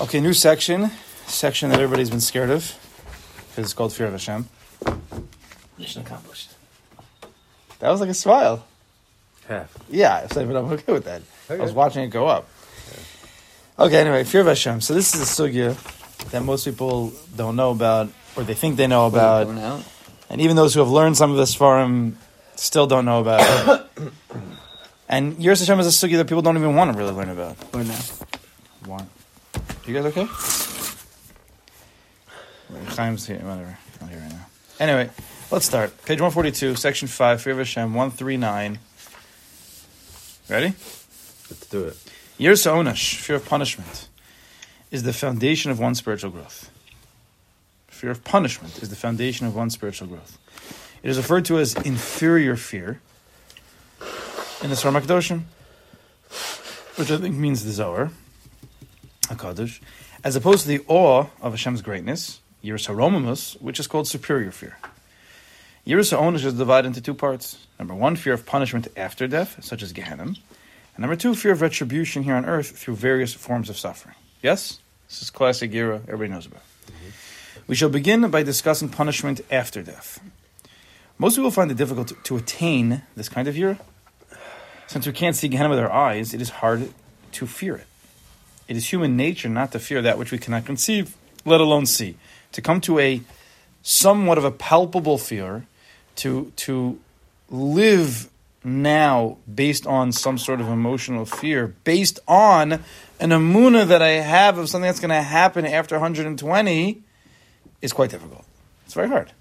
Okay, new section. Section that everybody's been scared of. Because it's called Fear of Hashem. Mission accomplished. That was like a smile. Half. Yeah, so, but I'm okay with that. I was watching it go up. Okay, anyway, Fear of Hashem. So this is a sugya that most people don't know about, or they think they know about. Going. And even those who have learned some of this Sfarim still don't know about it. and Yiras Hashem is a sugya that people don't even want to really learn about. Or now. Want. You guys okay? Chaim's here, whatever. Not here right now. Anyway, let's start. Page 142, section 5, Fear of Hashem, 139. Ready? Let's do it. Yiras Onash, fear of punishment, is the foundation of one's spiritual growth. Fear of punishment is the foundation of one's spiritual growth. It is referred to as inferior fear in the Svar Makdoshim, which I think means the Zohar, HaKadosh, as opposed to the awe of Hashem's greatness, Yiras HaRomamus, which is called superior fear. Yiras HaOnash is divided into two parts. Number one, fear of punishment after death, such as Gehenna. And number two, fear of retribution here on earth through various forms of suffering. Yes? This is classic era everybody knows about. We shall begin by discussing punishment after death. Most people find it difficult to, to attain this kind of era. Since we can't see Gehenna with our eyes, it is hard to fear it. It is human nature not to fear that which we cannot conceive, let alone see. To come to a somewhat of a palpable fear, to to live now based on some sort of emotional fear, based on an amuna that I have of something that's going to happen after 120, is quite difficult. It's very hard.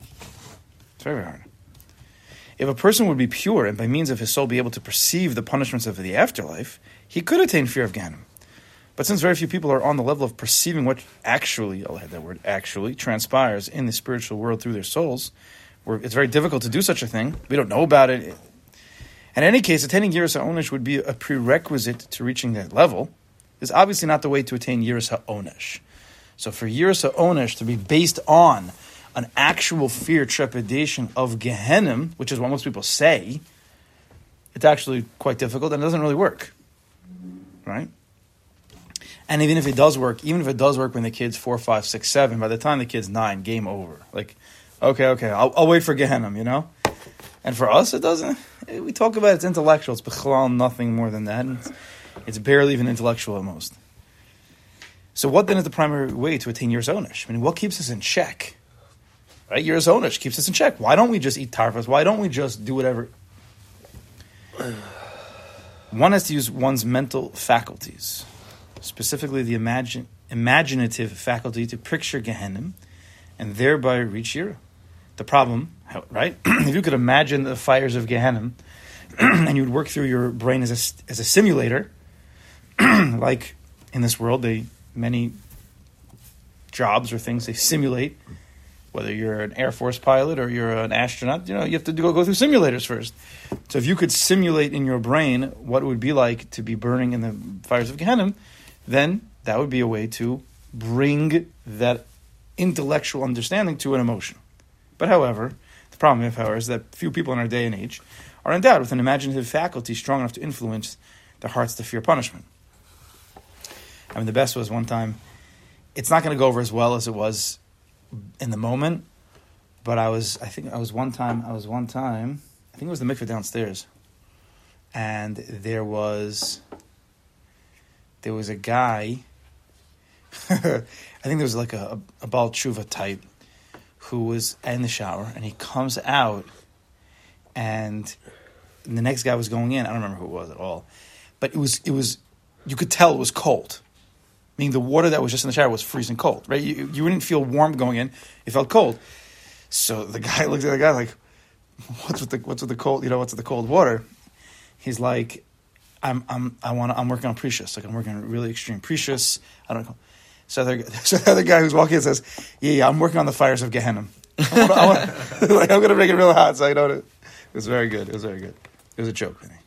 It's very, very hard. If a person would be pure and by means of his soul be able to perceive the punishments of the afterlife, he could attain fear of Ganem. But since very few people are on the level of perceiving what actually, I'll add that word, actually transpires in the spiritual world through their souls, it's very difficult to do such a thing. We don't know about it. In any case, attaining Yiras HaOnesh would be a prerequisite to reaching that level. Is obviously not the way to attain Yiras HaOnesh. So for Yiras HaOnesh to be based on an actual fear, trepidation of Gehenna, which is what most people say, it's actually quite difficult and it doesn't really work. Right? And even if it does work, even if it does work when the kid's four, five, six, seven, by the time the kid's nine, game over. Like, okay, okay, I'll, I'll wait for Gehenna, you know? And for us, it doesn't. eh, We talk about it's intellectual. It's bechlal, nothing more than that. It's, it's barely even intellectual at most. So, what then is the primary way to attain Yiras Onish? I mean, what keeps us in check? Right? Yiras Onish keeps us in check. Why don't we just eat tarfas? Why don't we just do whatever? One has to use one's mental faculties, specifically the imagine, imaginative faculty to picture Gehenna and thereby reach Yira. The problem, right? if you could imagine the fires of Gehenna and you'd work through your brain as a, as a simulator, like in this world, they many jobs or things they simulate. Whether you're an Air Force pilot or you're an astronaut, you know you have to go, go through simulators first. So if you could simulate in your brain what it would be like to be burning in the fires of Gehenna, then that would be a way to bring that intellectual understanding to an emotion. But however, the problem, however, is that few people in our day and age are endowed with an imaginative faculty strong enough to influence their hearts to fear punishment. I mean, the best was one time. It's not going to go over as well as it was in the moment, but I was. I think I was one time. I was one time. I think it was the mikveh downstairs, and there was. There was a guy. I think there was like a a Baal Tshuva type who was in the shower, and he comes out, and the next guy was going in. I don't remember who it was at all, but it was it was you could tell it was cold. Meaning the water that was just in the shower was freezing cold, right? You, you didn't feel warm going in; it felt cold. So the guy looked at the guy like, "What's with the what's with the cold? You know, what's with the cold water?" He's like, "I'm I'm I want I'm working on prishus. Like I'm working on really extreme prishus. I don't know." So the, so the other guy who's walking in says, "Yeah, yeah, I'm working on the fires of Gehenna. I wanna, I wanna, like I'm gonna make it real hot." So I know it. It was very good. It was very good. It was a joke. I think.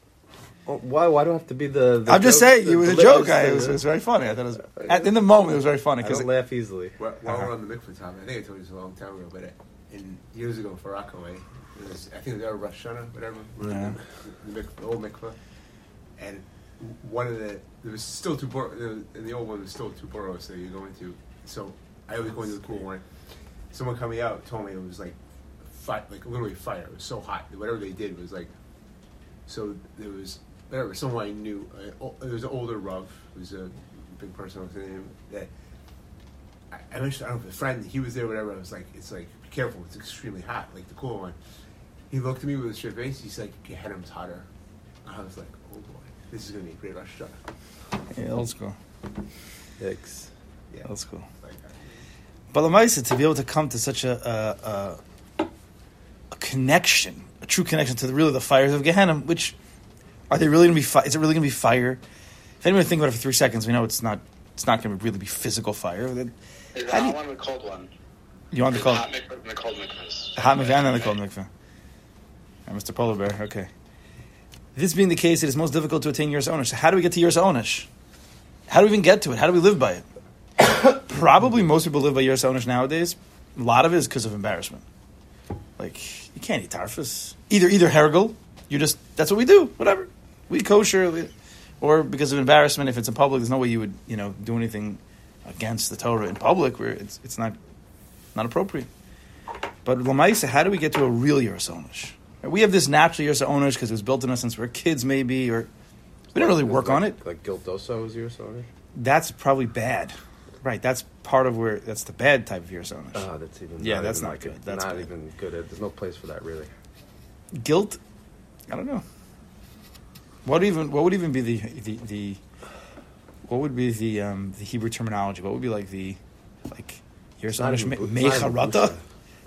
Why? Why do I have to be the? the I'm just joke- saying, the it was a joke. I, it, was, it was very funny. I thought it was at, in the moment. It was very funny because don't laugh easily. While, while we're on the mikvah topic, I think I told you this a long time ago, but uh, in years ago for Rockaway, it was I think it was our Rosh Hashanah, whatever. we were in Yeah. The, the, the old mikvah, and one of the there was still two bor- in the old one there was still two boroughs that you're going to. So I always go into the cool one. Someone coming out told me it was like fi- like literally fire. It was so hot. Whatever they did was like. So there was whatever someone I knew. Uh, there was an older Rav, who's a big person. What's his name? That I, I mentioned. I don't know if a friend. He was there. Whatever. I was like, it's like be careful. It's extremely hot. Like the cool one. He looked at me with a straight face. He's like, Gehenim's hotter. I was like, oh boy, this is gonna be a great Rosh Hashanah. Yeah, old school. Yikes. Yeah, Old school. Like, uh, But Lamaisa, to be able to come to such a, a, a, a connection, a true connection to the, really the fires of Gehenna, which are they really going to be? Fi- is it really going to be fire? If anyone think about it for three seconds, we know it's not. It's not going to really be physical fire. Then- Is the How do hot you- one the cold one? You want to The call hot mikvah and the cold mikvahs. the hot mikveh and the cold mikveh. And Mr. Polar Bear, okay. This being the case, it is most difficult to attain Yiras Onish. So how do we get to Yiras Onish? How do we even get to it? How do we live by it? Probably most people live by Yiras Onish nowadays. A lot of it is because of embarrassment. Like, you can't eat tarfus. Either either hergel, you just, that's what we do, whatever. We kosher, we- or because of embarrassment, if it's in public, there's no way you would, you know, do anything against the Torah in public where it's, it's not, not appropriate. But Lamaisa, how do we get to a real Yerusonish? We have this natural Yerusonish because it was built in us since we were kids, maybe, or we didn't really work like, on it. Like Gildoso was your soda? That's probably bad, right? That's part of where that's the bad type of Yerusonish. Oh, that's even. Yeah, that's even not like good. it. That's not bad. even good. There's no place for that really. Guilt, I don't know. What even? What would even be the the, the what would be the um, the Hebrew terminology? What would be like the like It's not Yerusonish even bu- it's not even mecharata?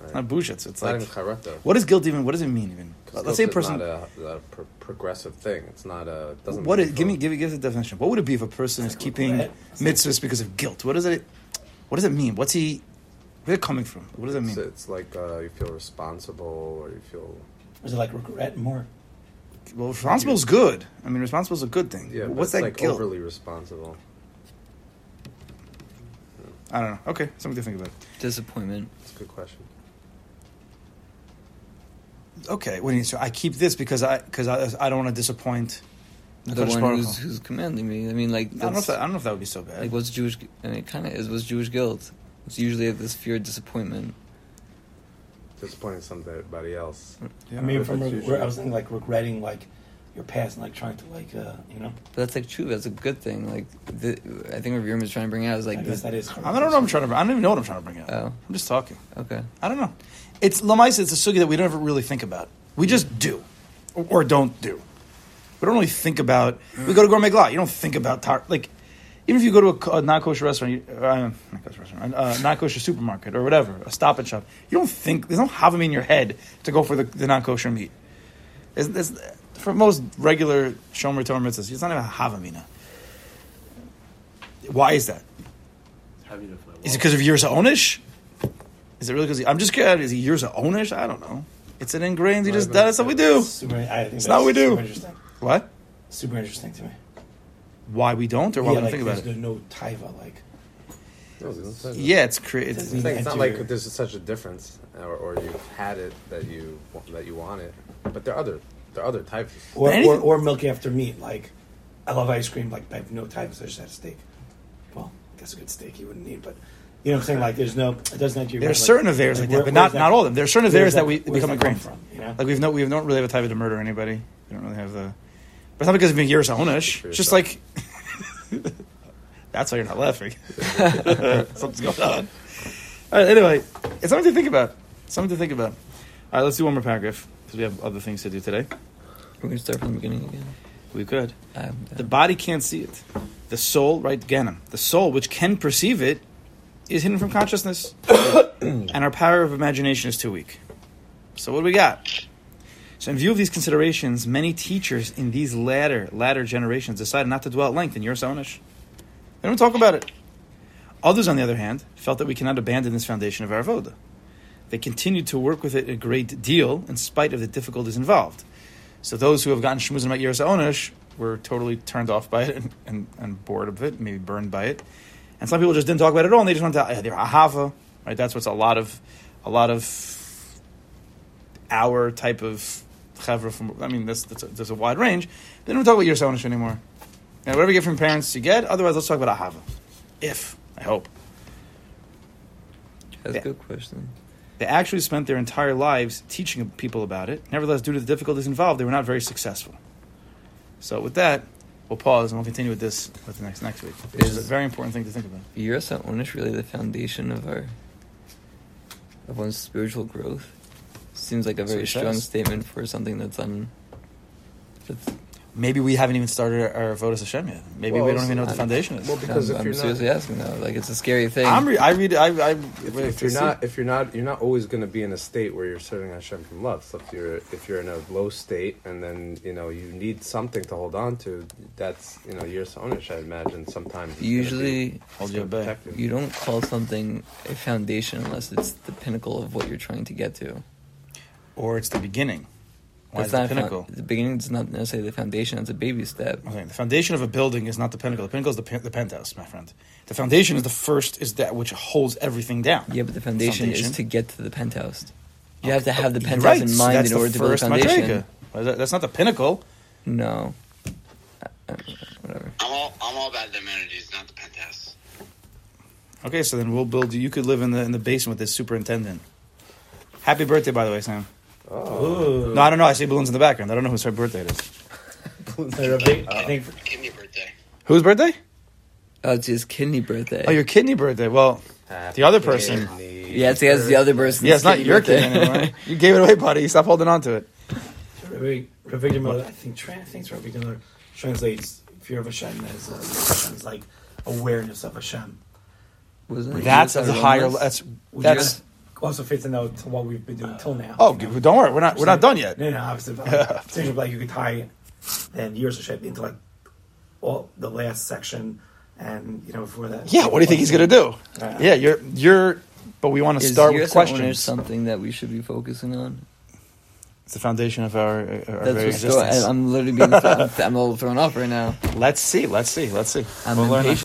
Busha. It's not busha. It's, it's It's not like even charata. what is guilt even? What does it mean even? Let's say a person. Not a, a pro- progressive thing. It's not a. it Doesn't. What mean is, give me give me give the definition. What would it be if a person is keeping regret. mitzvahs because of guilt? What does it? What does it mean? What's he? Where's it coming from? What does it mean? it's like uh, you feel responsible, or you feel. Is it like regret more? Well, responsible is good. I mean, responsible is a good thing. Yeah, but What's it's that like guilt? overly responsible. I don't know. Okay, something to think about. Disappointment. It's a good question. Okay, what do you mean? So I keep this because I because I, I don't want to disappoint The Kodesh one who's, who's commanding me. I mean, like, I don't know if that, I don't know if that would be so bad. like what's Jewish? I mean, it kind of is. What's Jewish guilt? It's usually this fear of disappointment. Disappointing somebody else. Yeah. I mean, from usually- where I was thinking like regretting like your past and like trying to like uh, you know. But that's like true. That's a good thing. Like, the, I think what Yerm is trying to bring out is like I guess this. that is. I don't know what I'm trying to. I don't even know what I'm trying to bring out. Oh. I'm just talking. Okay. I don't know. It's Lamaisa. It's a sugi that we don't ever really think about. We just do, or, or don't do. We don't really think about. We go to Gourmet Glatt. You don't think about tar- like. Even if you go to a, co- a non-kosher restaurant, you, uh, not kosher restaurant, uh, non-kosher supermarket or whatever, a Stop and Shop, you don't think there's no havim in your head to go for the, the non-kosher meat. There's, there's, for most regular shomer Torah mitzvahs, it's not even a havamina. Why is that? having to play Is it because of years of onish? Is it really because I'm just curious? Is it years of onish? I don't know. It's an ingrained. You just even- that's what we do. Super, I think It's not what we do. Super. What? Super interesting to me. Why we don't, or why yeah, we don't like think about there's it? no taiva like. No, Yeah, it's cra- it's, Doesn't It's, like, it's not like there's such a difference, or, or you've had it that you that you want it. But there are other there are other types. Or, or, Anything- or milk after meat. Like, I love ice cream. Like, I have no type. I just had a steak. Well, I guess a good steak you wouldn't need, but you know what I'm saying. Like, there's no. It doesn't enter your. There are mind, certain affairs like that, but not where's not all of them. There are certain where's affairs that we become that come ingrained. from. You know. Like we've no we don't really have a type to murder anybody. We don't really have the. But it's not because of being years of onish. It's just like. That's why you're not laughing. Something's going on. All right, anyway, it's something to think about. Something to think about. All right, let's do one more paragraph because we have other things to do today. We're gonna start from the beginning again. We could. Um, The body can't see it. The soul, right, Ganem, the soul which can perceive it is hidden from consciousness. and our power of imagination is too weak. So what do we got? So in view of these considerations, many teachers in these latter latter generations decided not to dwell at length in Yiras Onish. They don't talk about it. Others, on the other hand, felt that we cannot abandon this foundation of our avoda. They continued to work with it a great deal in spite of the difficulties involved. So those who have gotten shmuzim at Yiras Onish were totally turned off by it and, and, and bored of it, maybe burned by it. And some people just didn't talk about it at all, and they just went to they're ahava, right? That's what's a lot of a lot of our type of chevra from. I mean, that's, that's a, there's a wide range. They don't talk about Yiras Onish anymore. And whatever you get from parents, you get. Otherwise, let's talk about ahava. If I hope That's Yeah. a good question. They actually spent their entire lives teaching people about it. Nevertheless, due to the difficulties involved, they were not very successful. So, with that, we'll pause and we'll continue with this with the next next week. Which is a very important thing to think about. Yiras Onish really the foundation of our of one's spiritual growth. Seems like a very strong statement for something that's un. That's, Maybe we haven't even started our vote Vodas Hashem yet. Maybe Well, we don't even know what the foundation is. Well, because I'm, if I'm you're not, seriously asking though, like it's a scary thing. I'm re- I read. I. I if, wait if to you're see. not, if you're not, you're not always going to be in a state where you're serving Hashem from love. So if you're, if you're in a low state, and then you know you need something to hold on to, that's you know your ownish. I imagine sometimes it's gonna Usually, Hold it's you gonna be back. you don't call something a foundation unless it's the pinnacle of what you're trying to get to. or it's the beginning. Why That's is the not a found- pinnacle? the beginning is not necessarily the foundation. It's a baby step. Okay, the foundation of a building is not the pinnacle. The pinnacle is the, pen- the penthouse, my friend. The foundation is the first, is that which holds everything down. Yeah, but the foundation, Foundation. is to get to the penthouse. You have to have the penthouse right, in mind that's in order to build a first foundation. madrega. Well, that- That's not the pinnacle. No. Uh, uh, whatever. I'm all I'm all about the amenities, not the penthouse. Okay, so then we'll build. You could live in the in the basement with this superintendent. Happy birthday, by the way, Sam. Oh, No, I don't know. I see balloons in the background. I don't know whose birthday it is. They're a big- I think Give me a birthday. Whose birthday? Oh, it's his kidney birthday. Oh, your kidney birthday. Well, happy The other person. kidney yeah, it's, it's the other person. yeah, it's not your birthday. kid anymore. you gave it away, buddy. Stop holding on to it. Rav Avigdor Miller, I think, tra- I think it's Rav Miller translates fear of Hashem as uh, Hashem's like awareness of Hashem. Wasn't That's a higher. Aromas? That's that's. Is- also fits in though to what we've been doing till now. Oh, you know? don't worry. We're not. We're not done yet. No, no, obviously, but like, seriously, like you could tie then years of Hashem into like all the last section, and you know before that. Yeah. What do you think he's gonna do? Uh, Yeah, you're you're. But we want to start with Aromas questions. something that we should be focusing on? It's the foundation of our, our That's very what's going. existence. I'm literally being. I'm, I'm a little thrown off right now. Let's see. Let's see. Let's see. I'm We'll learn impatient.